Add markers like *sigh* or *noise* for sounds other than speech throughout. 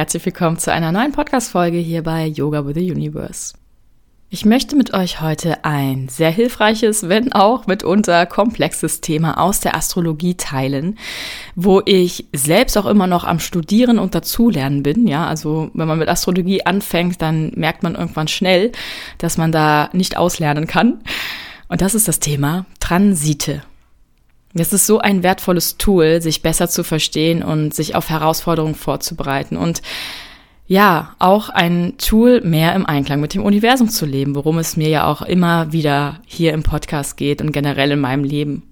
herzlich willkommen zu einer neuen Podcast-Folge hier bei Yoga with the Universe. Ich möchte mit euch heute ein sehr hilfreiches, wenn auch mitunter komplexes Thema aus der Astrologie teilen, wo ich selbst auch immer noch am Studieren und Dazulernen bin. Ja, also wenn man mit Astrologie anfängt, dann merkt man irgendwann schnell, dass man da nicht auslernen kann. Und das ist das Thema Transite. Es ist so ein wertvolles Tool, sich besser zu verstehen und sich auf Herausforderungen vorzubereiten und ja, auch ein Tool, mehr im Einklang mit dem Universum zu leben, worum es mir ja auch immer wieder hier im Podcast geht und generell in meinem Leben.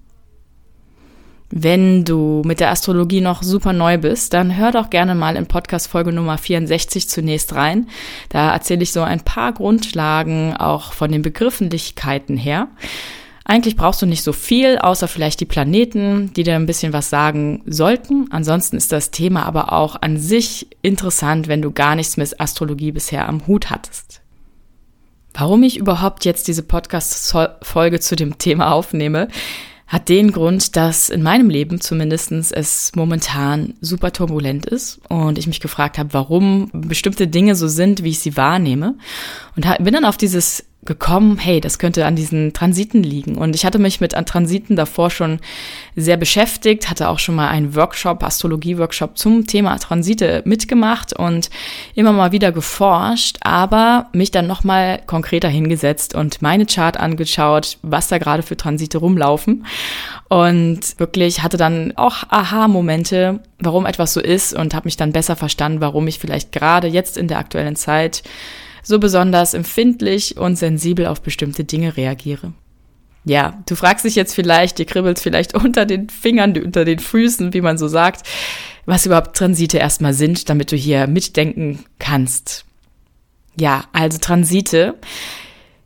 Wenn du mit der Astrologie noch super neu bist, dann hör doch gerne mal in Podcast Folge Nummer 64 zunächst rein. Da erzähle ich so ein paar Grundlagen auch von den Begrifflichkeiten her. Eigentlich brauchst du nicht so viel, außer vielleicht die Planeten, die dir ein bisschen was sagen sollten. Ansonsten ist das Thema aber auch an sich interessant, wenn du gar nichts mit Astrologie bisher am Hut hattest. Warum ich überhaupt jetzt diese Podcast-Folge zu dem Thema aufnehme, hat den Grund, dass in meinem Leben zumindestens es momentan super turbulent ist und ich mich gefragt habe, warum bestimmte Dinge so sind, wie ich sie wahrnehme. Und bin dann auf dieses gekommen, hey, das könnte an diesen Transiten liegen. Und ich hatte mich mit an Transiten davor schon sehr beschäftigt, hatte auch schon mal einen Workshop, Astrologie-Workshop zum Thema Transite mitgemacht und immer mal wieder geforscht, aber mich dann nochmal konkreter hingesetzt und meine Chart angeschaut, was da gerade für Transite rumlaufen. Und wirklich hatte dann auch Aha-Momente, warum etwas so ist und habe mich dann besser verstanden, warum ich vielleicht gerade jetzt in der aktuellen Zeit so besonders empfindlich und sensibel auf bestimmte Dinge reagiere. Ja, du fragst dich jetzt vielleicht, dir kribbelt vielleicht *laughs* unter den Fingern, unter den Füßen, wie man so sagt, was überhaupt Transite erstmal sind, damit du hier mitdenken kannst. Ja, also Transite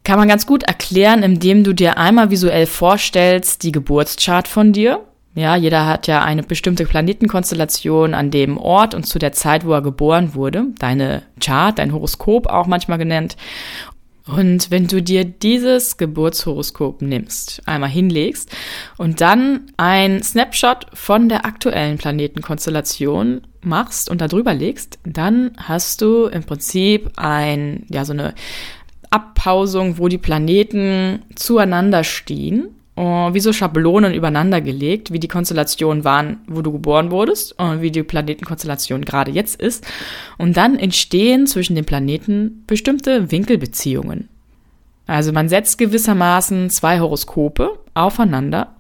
kann man ganz gut erklären, indem du dir einmal visuell vorstellst, die Geburtschart von dir ja, jeder hat ja eine bestimmte Planetenkonstellation an dem Ort und zu der Zeit, wo er geboren wurde. Deine Chart, dein Horoskop auch manchmal genannt. Und wenn du dir dieses Geburtshoroskop nimmst, einmal hinlegst und dann ein Snapshot von der aktuellen Planetenkonstellation machst und da drüber legst, dann hast du im Prinzip ein, ja, so eine Abpausung, wo die Planeten zueinander stehen wie so Schablonen übereinander gelegt, wie die Konstellationen waren, wo du geboren wurdest und wie die Planetenkonstellation gerade jetzt ist. Und dann entstehen zwischen den Planeten bestimmte Winkelbeziehungen. Also man setzt gewissermaßen zwei Horoskope aufeinander.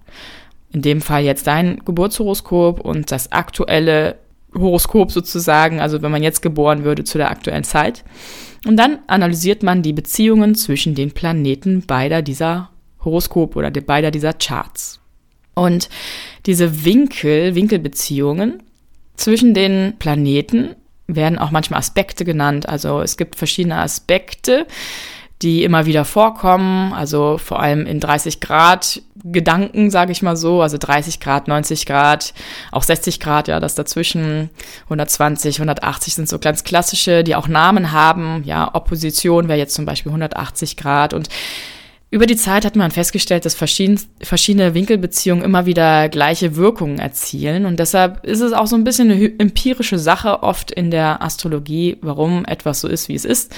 In dem Fall jetzt dein Geburtshoroskop und das aktuelle Horoskop sozusagen, also wenn man jetzt geboren würde zu der aktuellen Zeit. Und dann analysiert man die Beziehungen zwischen den Planeten beider dieser Horoskop oder beider dieser Charts. Und diese Winkel, Winkelbeziehungen zwischen den Planeten werden auch manchmal Aspekte genannt. Also es gibt verschiedene Aspekte, die immer wieder vorkommen, also vor allem in 30 Grad Gedanken, sage ich mal so, also 30 Grad, 90 Grad, auch 60 Grad, ja, das dazwischen 120, 180 sind so ganz klassische, die auch Namen haben. Ja, Opposition wäre jetzt zum Beispiel 180 Grad und über die Zeit hat man festgestellt, dass verschiedene Winkelbeziehungen immer wieder gleiche Wirkungen erzielen. Und deshalb ist es auch so ein bisschen eine empirische Sache oft in der Astrologie, warum etwas so ist, wie es ist.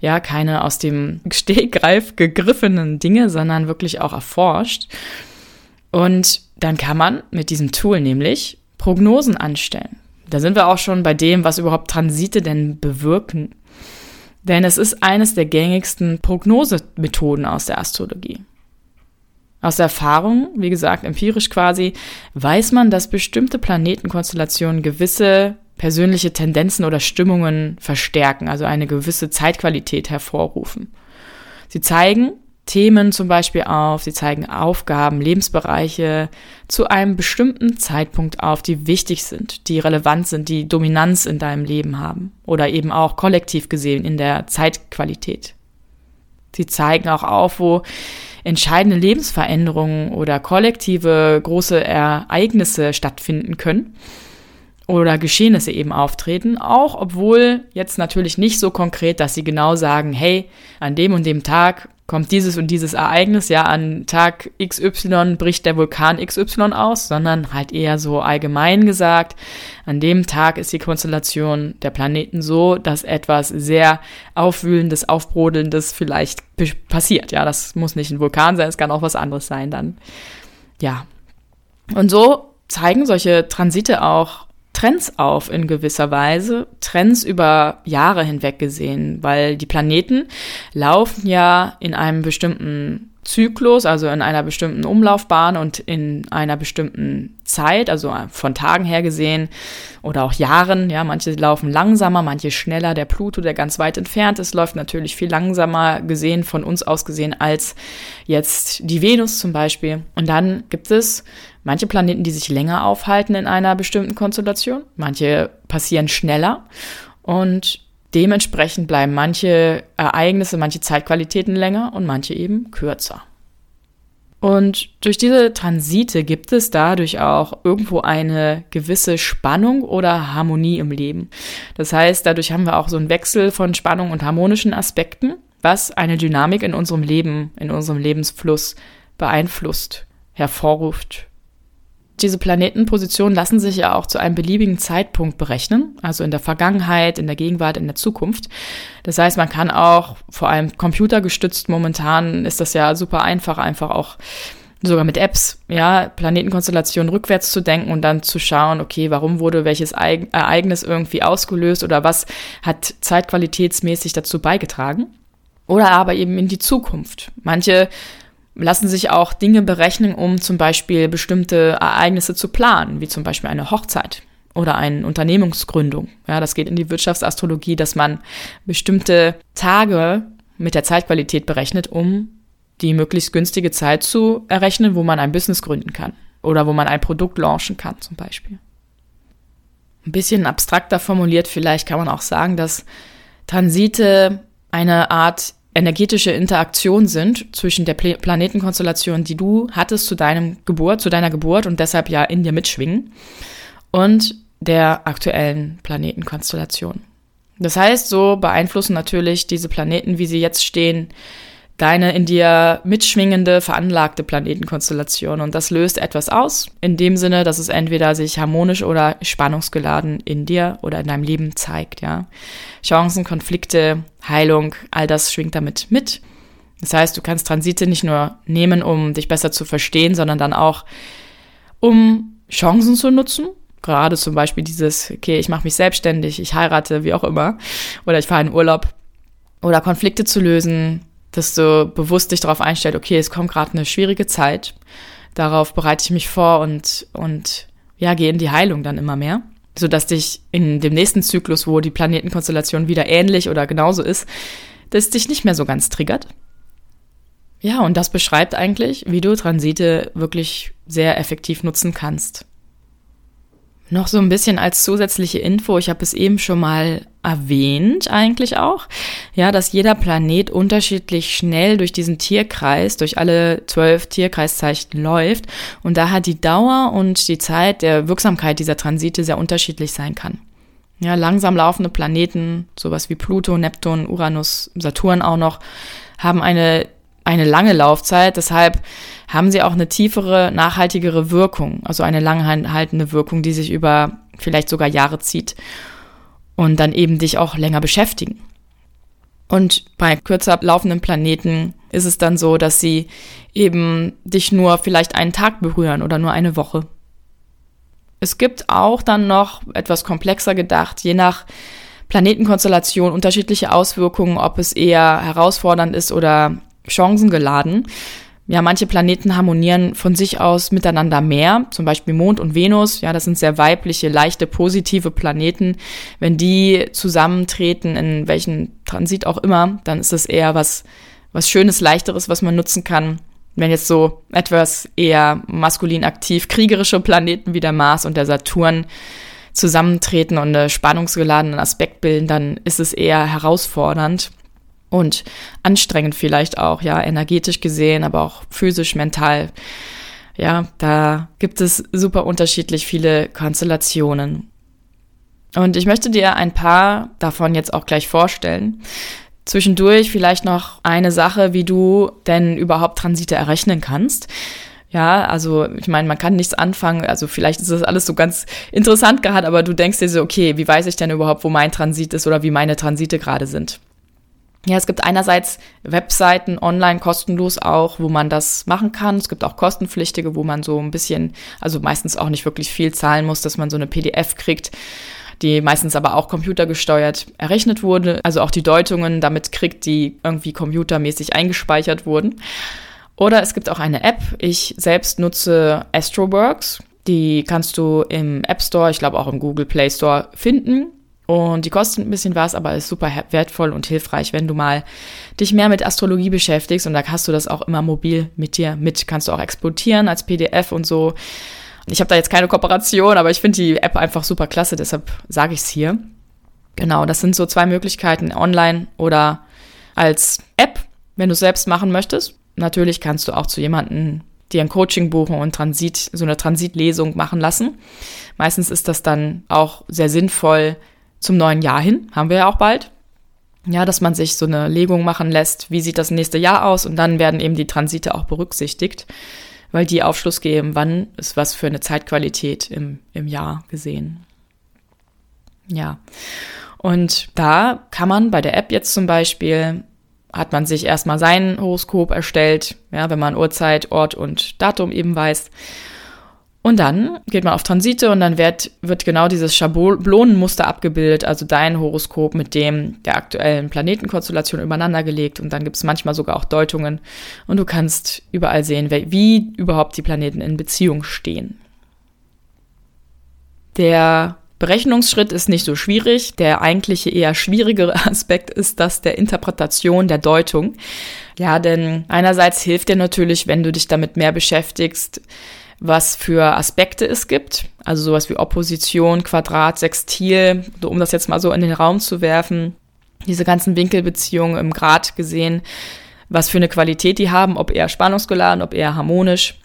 Ja, keine aus dem Stehgreif gegriffenen Dinge, sondern wirklich auch erforscht. Und dann kann man mit diesem Tool nämlich Prognosen anstellen. Da sind wir auch schon bei dem, was überhaupt Transite denn bewirken. Denn es ist eines der gängigsten Prognosemethoden aus der Astrologie. Aus der Erfahrung, wie gesagt, empirisch quasi, weiß man, dass bestimmte Planetenkonstellationen gewisse persönliche Tendenzen oder Stimmungen verstärken, also eine gewisse Zeitqualität hervorrufen. Sie zeigen, Themen zum Beispiel auf, sie zeigen Aufgaben, Lebensbereiche zu einem bestimmten Zeitpunkt auf, die wichtig sind, die relevant sind, die Dominanz in deinem Leben haben oder eben auch kollektiv gesehen in der Zeitqualität. Sie zeigen auch auf, wo entscheidende Lebensveränderungen oder kollektive große Ereignisse stattfinden können oder Geschehnisse eben auftreten, auch obwohl jetzt natürlich nicht so konkret, dass sie genau sagen, hey, an dem und dem Tag kommt dieses und dieses Ereignis, ja, an Tag XY bricht der Vulkan XY aus, sondern halt eher so allgemein gesagt, an dem Tag ist die Konstellation der Planeten so, dass etwas sehr aufwühlendes, aufbrodelndes vielleicht passiert. Ja, das muss nicht ein Vulkan sein, es kann auch was anderes sein dann. Ja. Und so zeigen solche Transite auch Trends auf in gewisser Weise, Trends über Jahre hinweg gesehen, weil die Planeten laufen ja in einem bestimmten Zyklus, also in einer bestimmten Umlaufbahn und in einer bestimmten Zeit, also von Tagen her gesehen oder auch Jahren. Ja, manche laufen langsamer, manche schneller. Der Pluto, der ganz weit entfernt ist, läuft natürlich viel langsamer gesehen, von uns aus gesehen, als jetzt die Venus zum Beispiel. Und dann gibt es manche Planeten, die sich länger aufhalten in einer bestimmten Konstellation. Manche passieren schneller. Und Dementsprechend bleiben manche Ereignisse, manche Zeitqualitäten länger und manche eben kürzer. Und durch diese Transite gibt es dadurch auch irgendwo eine gewisse Spannung oder Harmonie im Leben. Das heißt, dadurch haben wir auch so einen Wechsel von Spannung und harmonischen Aspekten, was eine Dynamik in unserem Leben, in unserem Lebensfluss beeinflusst, hervorruft, diese Planetenpositionen lassen sich ja auch zu einem beliebigen Zeitpunkt berechnen, also in der Vergangenheit, in der Gegenwart, in der Zukunft. Das heißt, man kann auch, vor allem computergestützt momentan, ist das ja super einfach, einfach auch sogar mit Apps, ja, Planetenkonstellationen rückwärts zu denken und dann zu schauen, okay, warum wurde welches Ereignis irgendwie ausgelöst oder was hat zeitqualitätsmäßig dazu beigetragen. Oder aber eben in die Zukunft. Manche lassen sich auch Dinge berechnen, um zum Beispiel bestimmte Ereignisse zu planen, wie zum Beispiel eine Hochzeit oder eine Unternehmensgründung. Ja, das geht in die Wirtschaftsastrologie, dass man bestimmte Tage mit der Zeitqualität berechnet, um die möglichst günstige Zeit zu errechnen, wo man ein Business gründen kann oder wo man ein Produkt launchen kann zum Beispiel. Ein bisschen abstrakter formuliert vielleicht kann man auch sagen, dass Transite eine Art energetische Interaktion sind zwischen der Pla Planetenkonstellation, die du hattest zu deinem Geburt, zu deiner Geburt und deshalb ja in dir mitschwingen und der aktuellen Planetenkonstellation. Das heißt, so beeinflussen natürlich diese Planeten, wie sie jetzt stehen, deine in dir mitschwingende, veranlagte Planetenkonstellation. Und das löst etwas aus, in dem Sinne, dass es entweder sich harmonisch oder spannungsgeladen in dir oder in deinem Leben zeigt, ja. Chancen, Konflikte, Heilung, all das schwingt damit mit. Das heißt, du kannst Transite nicht nur nehmen, um dich besser zu verstehen, sondern dann auch, um Chancen zu nutzen. Gerade zum Beispiel dieses, okay, ich mache mich selbstständig, ich heirate, wie auch immer, oder ich fahre in Urlaub. Oder Konflikte zu lösen, dass du bewusst dich darauf einstellst, okay, es kommt gerade eine schwierige Zeit, darauf bereite ich mich vor und, und ja, gehe in die Heilung dann immer mehr, sodass dich in dem nächsten Zyklus, wo die Planetenkonstellation wieder ähnlich oder genauso ist, das dich nicht mehr so ganz triggert. Ja, und das beschreibt eigentlich, wie du Transite wirklich sehr effektiv nutzen kannst. Noch so ein bisschen als zusätzliche Info, ich habe es eben schon mal erwähnt eigentlich auch, ja, dass jeder Planet unterschiedlich schnell durch diesen Tierkreis, durch alle zwölf Tierkreiszeichen läuft und daher die Dauer und die Zeit der Wirksamkeit dieser Transite sehr unterschiedlich sein kann. Ja, langsam laufende Planeten, sowas wie Pluto, Neptun, Uranus, Saturn auch noch, haben eine eine lange Laufzeit. Deshalb haben sie auch eine tiefere, nachhaltigere Wirkung, also eine langhaltende Wirkung, die sich über vielleicht sogar Jahre zieht und dann eben dich auch länger beschäftigen. Und bei kürzer laufenden Planeten ist es dann so, dass sie eben dich nur vielleicht einen Tag berühren oder nur eine Woche. Es gibt auch dann noch etwas komplexer gedacht, je nach Planetenkonstellation unterschiedliche Auswirkungen, ob es eher herausfordernd ist oder chancengeladen. Ja, manche Planeten harmonieren von sich aus miteinander mehr, zum Beispiel Mond und Venus. Ja, das sind sehr weibliche, leichte, positive Planeten. Wenn die zusammentreten, in welchem Transit auch immer, dann ist das eher was, was Schönes, Leichteres, was man nutzen kann. Wenn jetzt so etwas eher maskulin aktiv kriegerische Planeten wie der Mars und der Saturn zusammentreten und einen spannungsgeladenen Aspekt bilden, dann ist es eher herausfordernd und anstrengend vielleicht auch, ja, energetisch gesehen, aber auch physisch, mental. Ja, da gibt es super unterschiedlich viele Konstellationen. Und ich möchte dir ein paar davon jetzt auch gleich vorstellen. Zwischendurch vielleicht noch eine Sache, wie du denn überhaupt Transite errechnen kannst. Ja, also ich meine, man kann nichts anfangen. Also vielleicht ist das alles so ganz interessant gerade, aber du denkst dir so, okay, wie weiß ich denn überhaupt, wo mein Transit ist oder wie meine Transite gerade sind? Ja, es gibt einerseits Webseiten online kostenlos auch, wo man das machen kann. Es gibt auch kostenpflichtige, wo man so ein bisschen, also meistens auch nicht wirklich viel zahlen muss, dass man so eine PDF kriegt, die meistens aber auch computergesteuert errechnet wurde. Also auch die Deutungen damit kriegt, die irgendwie computermäßig eingespeichert wurden. Oder es gibt auch eine App. Ich selbst nutze Astroworks. Die kannst du im App Store, ich glaube auch im Google Play Store finden. Und die kostet ein bisschen was, aber ist super wertvoll und hilfreich, wenn du mal dich mehr mit Astrologie beschäftigst. Und da hast du das auch immer mobil mit dir mit. Kannst du auch exportieren als PDF und so. Ich habe da jetzt keine Kooperation, aber ich finde die App einfach super klasse, deshalb sage ich es hier. Genau, das sind so zwei Möglichkeiten, online oder als App, wenn du es selbst machen möchtest. Natürlich kannst du auch zu jemandem dir ein Coaching buchen und Transit, so eine Transitlesung machen lassen. Meistens ist das dann auch sehr sinnvoll, zum neuen Jahr hin, haben wir ja auch bald. Ja, dass man sich so eine Legung machen lässt, wie sieht das nächste Jahr aus und dann werden eben die Transite auch berücksichtigt, weil die Aufschluss geben, wann ist was für eine Zeitqualität im, im Jahr gesehen. Ja. Und da kann man bei der App jetzt zum Beispiel, hat man sich erstmal sein Horoskop erstellt, ja, wenn man Uhrzeit, Ort und Datum eben weiß. Und dann geht man auf Transite und dann wird, wird genau dieses Schablonenmuster abgebildet, also dein Horoskop mit dem der aktuellen Planetenkonstellation übereinander gelegt. Und dann gibt es manchmal sogar auch Deutungen. Und du kannst überall sehen, wie überhaupt die Planeten in Beziehung stehen. Der Berechnungsschritt ist nicht so schwierig. Der eigentliche eher schwierigere *laughs* Aspekt ist das der Interpretation, der Deutung. Ja, denn einerseits hilft dir natürlich, wenn du dich damit mehr beschäftigst, was für Aspekte es gibt. Also sowas wie Opposition, Quadrat, Sextil, um das jetzt mal so in den Raum zu werfen. Diese ganzen Winkelbeziehungen im Grad gesehen, was für eine Qualität die haben, ob eher spannungsgeladen, ob eher harmonisch.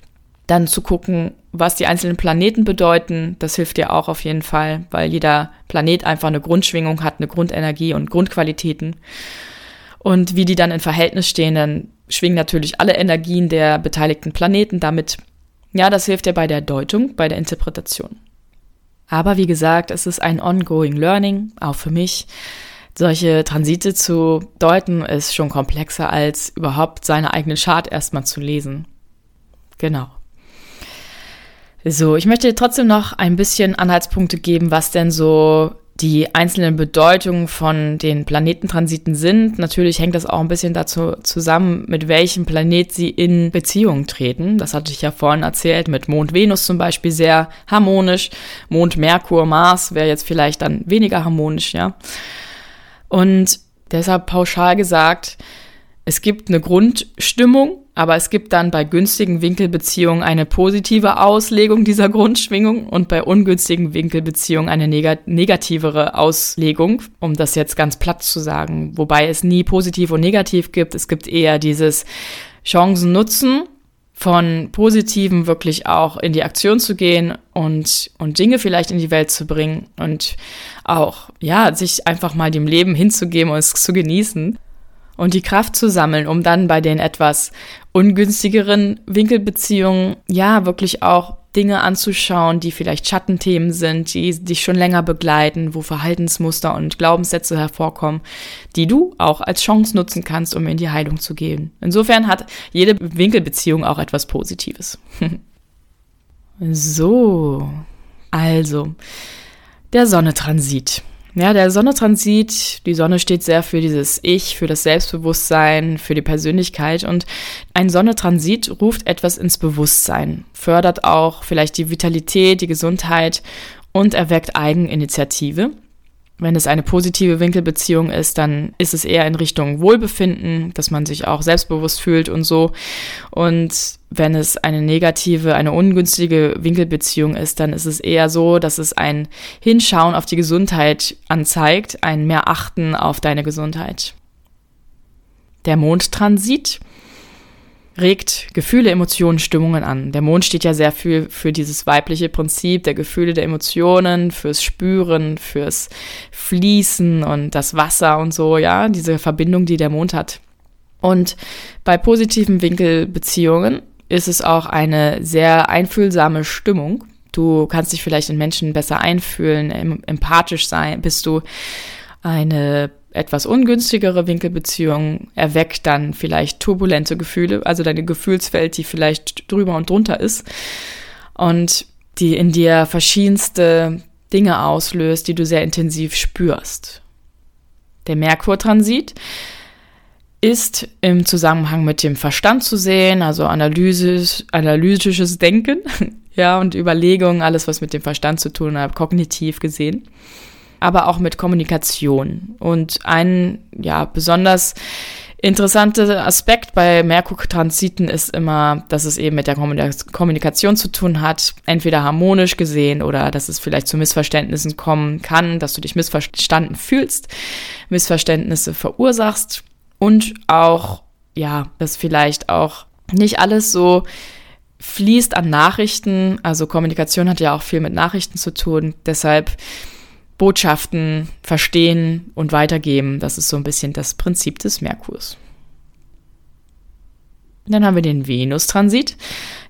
Dann zu gucken, was die einzelnen Planeten bedeuten, das hilft dir auch auf jeden Fall, weil jeder Planet einfach eine Grundschwingung hat, eine Grundenergie und Grundqualitäten. Und wie die dann in Verhältnis stehen, dann schwingen natürlich alle Energien der beteiligten Planeten damit ja, das hilft dir bei der Deutung, bei der Interpretation. Aber wie gesagt, es ist ein ongoing learning, auch für mich. Solche Transite zu deuten ist schon komplexer als überhaupt seine eigene Chart erstmal zu lesen. Genau. So, ich möchte trotzdem noch ein bisschen Anhaltspunkte geben, was denn so die einzelnen Bedeutungen von den Planetentransiten sind. Natürlich hängt das auch ein bisschen dazu zusammen, mit welchem Planet sie in Beziehung treten. Das hatte ich ja vorhin erzählt, mit Mond Venus zum Beispiel sehr harmonisch. Mond Merkur Mars wäre jetzt vielleicht dann weniger harmonisch, ja. Und deshalb pauschal gesagt, es gibt eine Grundstimmung, aber es gibt dann bei günstigen Winkelbeziehungen eine positive Auslegung dieser Grundschwingung und bei ungünstigen Winkelbeziehungen eine neg negativere Auslegung, um das jetzt ganz platt zu sagen. Wobei es nie positiv und negativ gibt. Es gibt eher dieses Chancen-Nutzen von Positiven wirklich auch in die Aktion zu gehen und, und Dinge vielleicht in die Welt zu bringen und auch, ja, sich einfach mal dem Leben hinzugeben und es zu genießen und die Kraft zu sammeln, um dann bei den etwas ungünstigeren Winkelbeziehungen ja wirklich auch Dinge anzuschauen, die vielleicht Schattenthemen sind, die dich schon länger begleiten, wo Verhaltensmuster und Glaubenssätze hervorkommen, die du auch als Chance nutzen kannst, um in die Heilung zu gehen. Insofern hat jede Winkelbeziehung auch etwas Positives. *laughs* so, also der Sonnetransit. Ja, der Sonnetransit, die Sonne steht sehr für dieses Ich, für das Selbstbewusstsein, für die Persönlichkeit und ein Sonnetransit ruft etwas ins Bewusstsein, fördert auch vielleicht die Vitalität, die Gesundheit und erweckt Eigeninitiative. Wenn es eine positive Winkelbeziehung ist, dann ist es eher in Richtung Wohlbefinden, dass man sich auch selbstbewusst fühlt und so. Und wenn es eine negative, eine ungünstige Winkelbeziehung ist, dann ist es eher so, dass es ein Hinschauen auf die Gesundheit anzeigt, ein mehr Achten auf deine Gesundheit. Der Mondtransit regt Gefühle, Emotionen, Stimmungen an. Der Mond steht ja sehr viel für dieses weibliche Prinzip der Gefühle, der Emotionen, fürs Spüren, fürs Fließen und das Wasser und so, ja, diese Verbindung, die der Mond hat. Und bei positiven Winkelbeziehungen ist es auch eine sehr einfühlsame Stimmung. Du kannst dich vielleicht in Menschen besser einfühlen, empathisch sein, bist du eine etwas ungünstigere Winkelbeziehung erweckt dann vielleicht turbulente Gefühle, also deine Gefühlswelt, die vielleicht drüber und drunter ist und die in dir verschiedenste Dinge auslöst, die du sehr intensiv spürst. Der Merkur-Transit ist im Zusammenhang mit dem Verstand zu sehen, also analytisches Denken, *laughs* ja, und Überlegungen, alles, was mit dem Verstand zu tun hat, kognitiv gesehen aber auch mit Kommunikation. Und ein, ja, besonders interessanter Aspekt bei Merkur-Transiten ist immer, dass es eben mit der Kommunikation zu tun hat, entweder harmonisch gesehen oder dass es vielleicht zu Missverständnissen kommen kann, dass du dich missverstanden fühlst, Missverständnisse verursachst und auch, ja, dass vielleicht auch nicht alles so fließt an Nachrichten. Also Kommunikation hat ja auch viel mit Nachrichten zu tun. Deshalb Botschaften verstehen und weitergeben. Das ist so ein bisschen das Prinzip des Merkurs. Dann haben wir den Venus-Transit.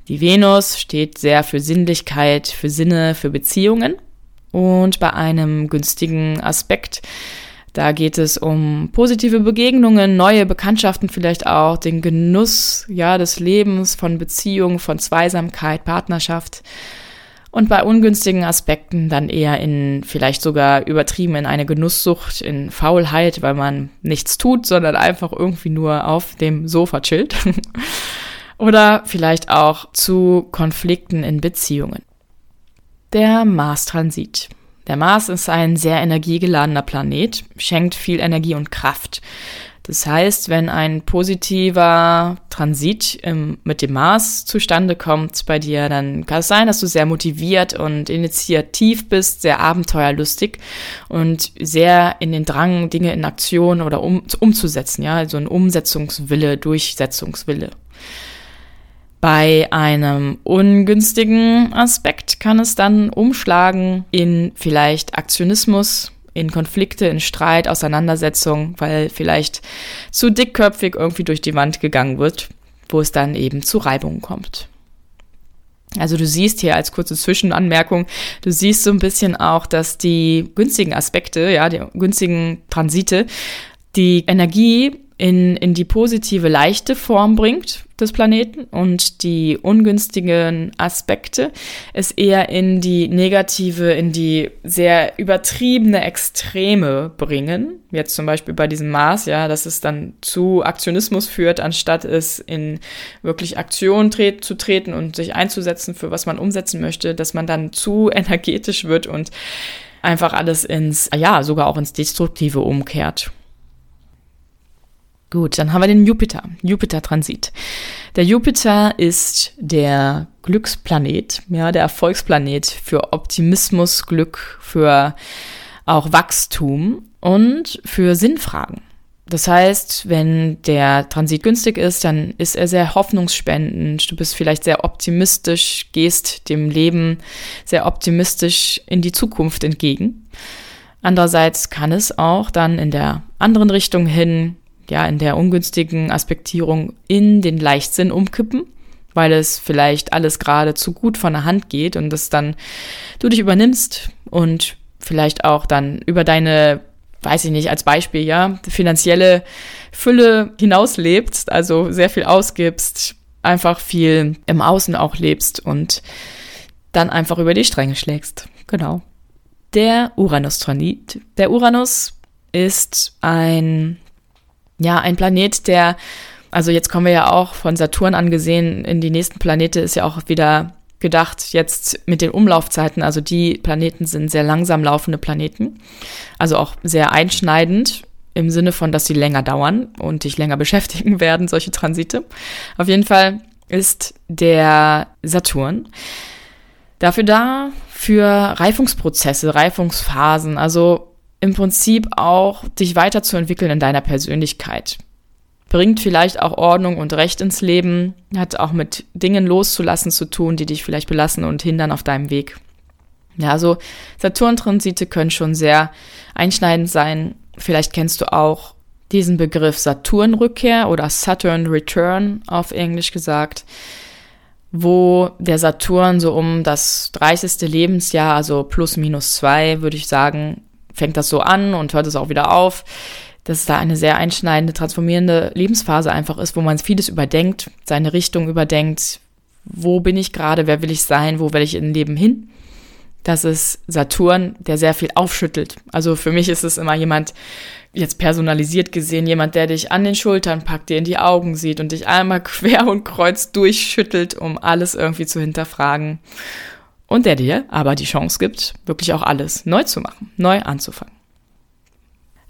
Die Venus steht sehr für Sinnlichkeit, für Sinne, für Beziehungen. Und bei einem günstigen Aspekt, da geht es um positive Begegnungen, neue Bekanntschaften vielleicht auch, den Genuss, ja, des Lebens, von Beziehungen, von Zweisamkeit, Partnerschaft und bei ungünstigen Aspekten dann eher in vielleicht sogar übertrieben in eine Genusssucht, in Faulheit, weil man nichts tut, sondern einfach irgendwie nur auf dem Sofa chillt. *laughs* Oder vielleicht auch zu Konflikten in Beziehungen. Der Mars-Transit. Der Mars ist ein sehr energiegeladener Planet, schenkt viel Energie und Kraft. Das heißt, wenn ein positiver Transit im, mit dem Mars zustande kommt bei dir, dann kann es sein, dass du sehr motiviert und initiativ bist, sehr abenteuerlustig und sehr in den Drang, Dinge in Aktion oder um, umzusetzen, ja, also ein Umsetzungswille, Durchsetzungswille. Bei einem ungünstigen Aspekt kann es dann umschlagen in vielleicht Aktionismus, in Konflikte, in Streit, Auseinandersetzung, weil vielleicht zu dickköpfig irgendwie durch die Wand gegangen wird, wo es dann eben zu Reibungen kommt. Also du siehst hier als kurze Zwischenanmerkung, du siehst so ein bisschen auch, dass die günstigen Aspekte, ja, die günstigen Transite, die Energie in, in die positive, leichte Form bringt des Planeten und die ungünstigen Aspekte es eher in die negative, in die sehr übertriebene Extreme bringen. Jetzt zum Beispiel bei diesem Mars, ja, dass es dann zu Aktionismus führt, anstatt es in wirklich Aktion tret, zu treten und sich einzusetzen für was man umsetzen möchte, dass man dann zu *laughs* energetisch wird und einfach alles ins, ja, sogar auch ins Destruktive umkehrt. Gut, dann haben wir den Jupiter, Jupiter-Transit. Der Jupiter ist der Glücksplanet, ja, der Erfolgsplanet für Optimismus, Glück, für auch Wachstum und für Sinnfragen. Das heißt, wenn der Transit günstig ist, dann ist er sehr hoffnungsspendend. Du bist vielleicht sehr optimistisch, gehst dem Leben sehr optimistisch in die Zukunft entgegen. Andererseits kann es auch dann in der anderen Richtung hin ja, in der ungünstigen Aspektierung in den Leichtsinn umkippen, weil es vielleicht alles gerade zu gut von der Hand geht und das dann du dich übernimmst und vielleicht auch dann über deine, weiß ich nicht, als Beispiel, ja, finanzielle Fülle hinauslebst, also sehr viel ausgibst, einfach viel im Außen auch lebst und dann einfach über die Stränge schlägst. Genau. Der Uranus-Tranit. Der Uranus ist ein ja, ein Planet, der, also jetzt kommen wir ja auch von Saturn angesehen, in die nächsten Planete ist ja auch wieder gedacht, jetzt mit den Umlaufzeiten, also die Planeten sind sehr langsam laufende Planeten, also auch sehr einschneidend im Sinne von, dass sie länger dauern und dich länger *laughs* beschäftigen werden, solche Transite. Auf jeden Fall ist der Saturn dafür da, für Reifungsprozesse, Reifungsphasen, also im Prinzip auch dich weiterzuentwickeln in deiner Persönlichkeit. bringt vielleicht auch Ordnung und Recht ins Leben, hat auch mit Dingen loszulassen zu tun, die dich vielleicht belassen und hindern auf deinem Weg. Ja, also Saturn-Transite können schon sehr einschneidend sein. Vielleicht kennst du auch diesen Begriff Saturn-Rückkehr oder Saturn Return auf Englisch gesagt, wo der Saturn so um das 30. Lebensjahr, also plus minus zwei, würde ich sagen, fängt das so an und hört es auch wieder auf, dass es da eine sehr einschneidende, transformierende Lebensphase einfach ist, wo man vieles überdenkt, seine Richtung überdenkt, wo bin ich gerade, wer will ich sein, wo will ich im Leben hin das ist Saturn, der sehr viel aufschüttelt. Also für mich ist es immer jemand, jetzt personalisiert gesehen, jemand, der dich an den Schultern packt, dir in die Augen sieht und dich einmal *laughs* quer und kreuz durchschüttelt, um alles irgendwie zu hinterfragen. Und der dir aber die Chance gibt, wirklich auch alles neu zu machen, neu anzufangen.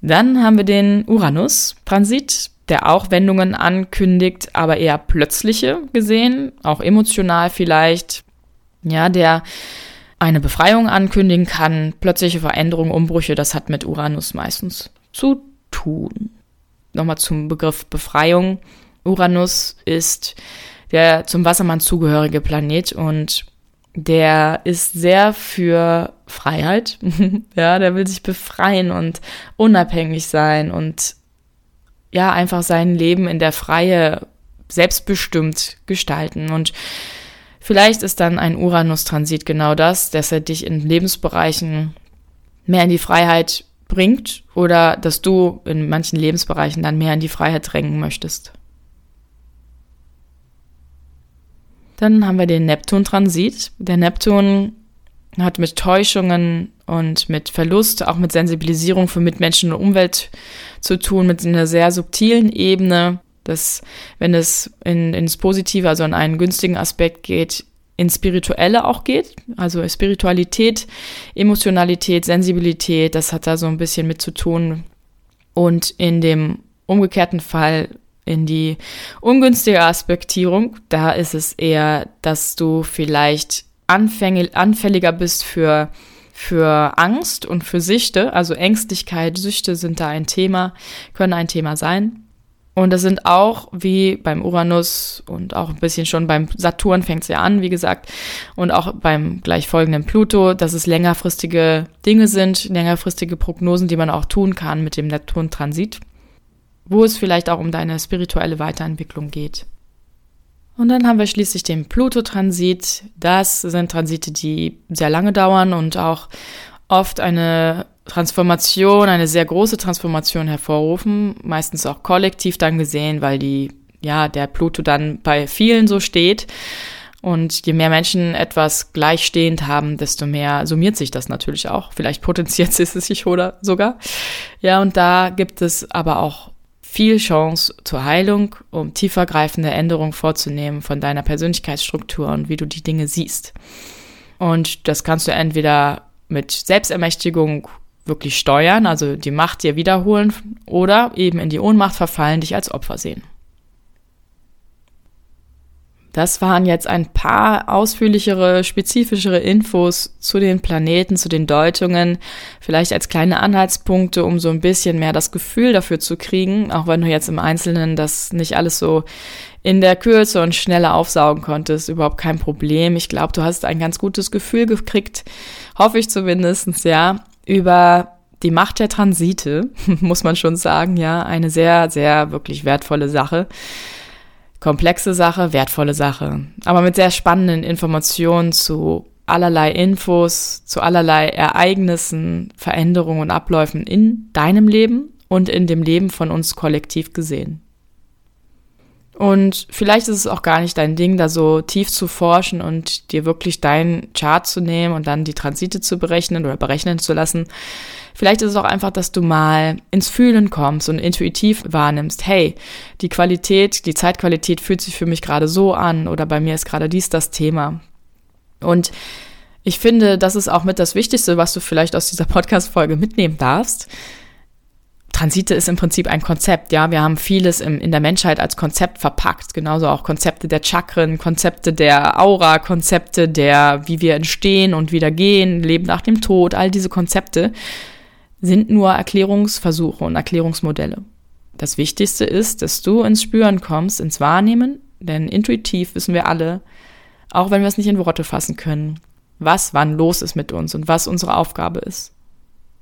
Dann haben wir den Uranus-Transit, der auch Wendungen ankündigt, aber eher plötzliche gesehen, auch emotional vielleicht. Ja, der eine Befreiung ankündigen kann. Plötzliche Veränderungen, Umbrüche, das hat mit Uranus meistens zu tun. Nochmal zum Begriff Befreiung. Uranus ist der zum Wassermann zugehörige Planet und der ist sehr für Freiheit. *laughs* ja, der will sich befreien und unabhängig sein und ja, einfach sein Leben in der Freie selbstbestimmt gestalten. Und Vielleicht ist dann ein Uranus-Transit genau das, dass er dich in Lebensbereichen mehr in die Freiheit bringt oder dass du in manchen Lebensbereichen dann mehr in die Freiheit drängen möchtest. Dann haben wir den Neptun-Transit. Der Neptun hat mit Täuschungen und mit Verlust, auch mit Sensibilisierung für Mitmenschen und Umwelt zu tun, mit einer sehr subtilen Ebene, dass wenn es in, ins Positive, also in einen günstigen Aspekt geht, ins Spirituelle auch geht. Also Spiritualität, Emotionalität, Sensibilität, das hat da so ein bisschen mit zu tun. Und in dem umgekehrten Fall in die ungünstige Aspektierung, da ist es eher, dass du vielleicht anfälliger bist für für Angst und für Süchte, also Ängstlichkeit, Süchte sind da ein Thema, können ein Thema sein. Und das sind auch, wie beim Uranus und auch ein bisschen schon beim Saturn fängt es ja an, wie gesagt, und auch beim gleich folgenden Pluto, dass es längerfristige Dinge sind, längerfristige Prognosen, die man auch tun kann mit dem Neptun-Transit, wo es vielleicht auch um deine spirituelle Weiterentwicklung geht. Und dann haben wir schließlich den Pluto-Transit. Das sind Transite, die sehr lange dauern und auch oft eine Transformation, eine sehr große Transformation hervorrufen, meistens auch kollektiv dann gesehen, weil die, ja, der Pluto dann bei vielen so steht. Und je mehr Menschen etwas gleichstehend haben, desto mehr summiert sich das natürlich auch. Vielleicht potenziert *laughs* es sich oder sogar. Ja, und da gibt es aber auch viel Chance zur Heilung, um tiefergreifende Änderungen vorzunehmen von deiner Persönlichkeitsstruktur und wie du die Dinge siehst. Und das kannst du entweder mit Selbstermächtigung wirklich steuern, also die Macht dir wiederholen oder eben in die Ohnmacht verfallen, dich als Opfer sehen. Das waren jetzt ein paar ausführlichere, spezifischere Infos zu den Planeten, zu den Deutungen, vielleicht als kleine Anhaltspunkte, um so ein bisschen mehr das Gefühl dafür zu kriegen, auch wenn du jetzt im Einzelnen das nicht alles so in der Kürze und schneller aufsaugen konntest, überhaupt kein Problem. Ich glaube, du hast ein ganz gutes Gefühl gekriegt, hoffe ich zumindestens ja, über die Macht der Transite, *laughs* muss man schon sagen, ja, eine sehr, sehr wirklich wertvolle Sache. Komplexe Sache, wertvolle Sache. Aber mit sehr spannenden Informationen zu allerlei Infos, zu allerlei Ereignissen, Veränderungen und Abläufen in deinem Leben und in dem Leben von uns kollektiv gesehen. Und vielleicht ist es auch gar nicht dein Ding, da so tief zu forschen und dir wirklich deinen Chart zu nehmen und dann die Transite zu berechnen oder berechnen zu lassen. Vielleicht ist es auch einfach, dass du mal ins Fühlen kommst und intuitiv wahrnimmst, hey, die Qualität, die Zeitqualität fühlt sich für mich gerade so an oder bei mir ist gerade dies das Thema. Und ich finde, das ist auch mit das Wichtigste, was du vielleicht aus dieser *laughs* Podcast-Folge mitnehmen darfst Transite ist im Prinzip ein Konzept, ja. Wir haben vieles im, in der Menschheit als Konzept verpackt. Genauso auch Konzepte der Chakren, Konzepte der Aura, Konzepte der, wie wir entstehen und wieder gehen, Leben nach dem Tod. All diese Konzepte sind nur Erklärungsversuche und Erklärungsmodelle. Das Wichtigste ist, dass du ins Spüren kommst, ins Wahrnehmen, denn intuitiv wissen wir alle, auch wenn wir es nicht in Worte fassen können, was wann los ist mit uns und was unsere Aufgabe ist.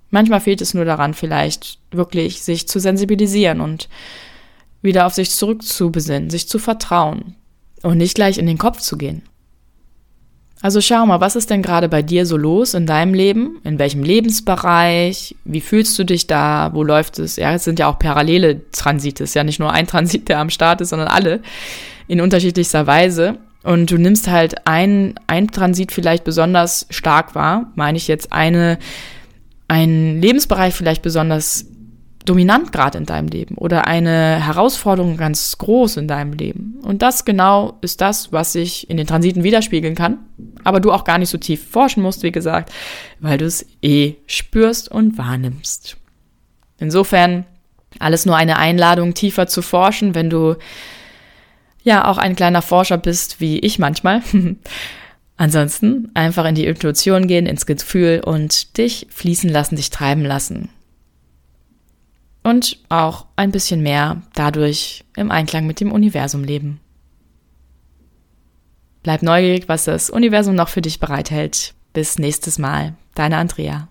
Manchmal fehlt es nur daran, vielleicht wirklich sich zu sensibilisieren und wieder auf sich zurückzubesinnen, sich zu vertrauen und nicht gleich in den Kopf zu gehen. Also schau mal, was ist denn gerade bei dir so los in deinem Leben? In welchem Lebensbereich? Wie fühlst du dich da? Wo läuft es? Ja, es sind ja auch parallele Transite. Es ist ja nicht nur ein *laughs* Transit, der am Start ist, sondern alle in unterschiedlichster Weise. Und du nimmst halt ein, ein Transit vielleicht besonders stark wahr. Meine ich jetzt eine, ein Lebensbereich vielleicht besonders dominant gerade in deinem Leben oder eine Herausforderung ganz groß in deinem Leben. Und das genau ist das, was sich in den Transiten widerspiegeln kann, aber du auch gar nicht so tief forschen musst, wie gesagt, weil du es eh spürst und wahrnimmst. Insofern alles nur eine Einladung, tiefer zu forschen, wenn du ja auch ein kleiner Forscher bist, wie ich manchmal. *laughs* Ansonsten einfach in die Intuition gehen, ins Gefühl und dich fließen lassen, dich treiben lassen und auch ein bisschen mehr dadurch im Einklang mit dem Universum leben. Bleib neugierig, was das Universum noch für dich bereithält. Bis nächstes Mal. Deine Andrea.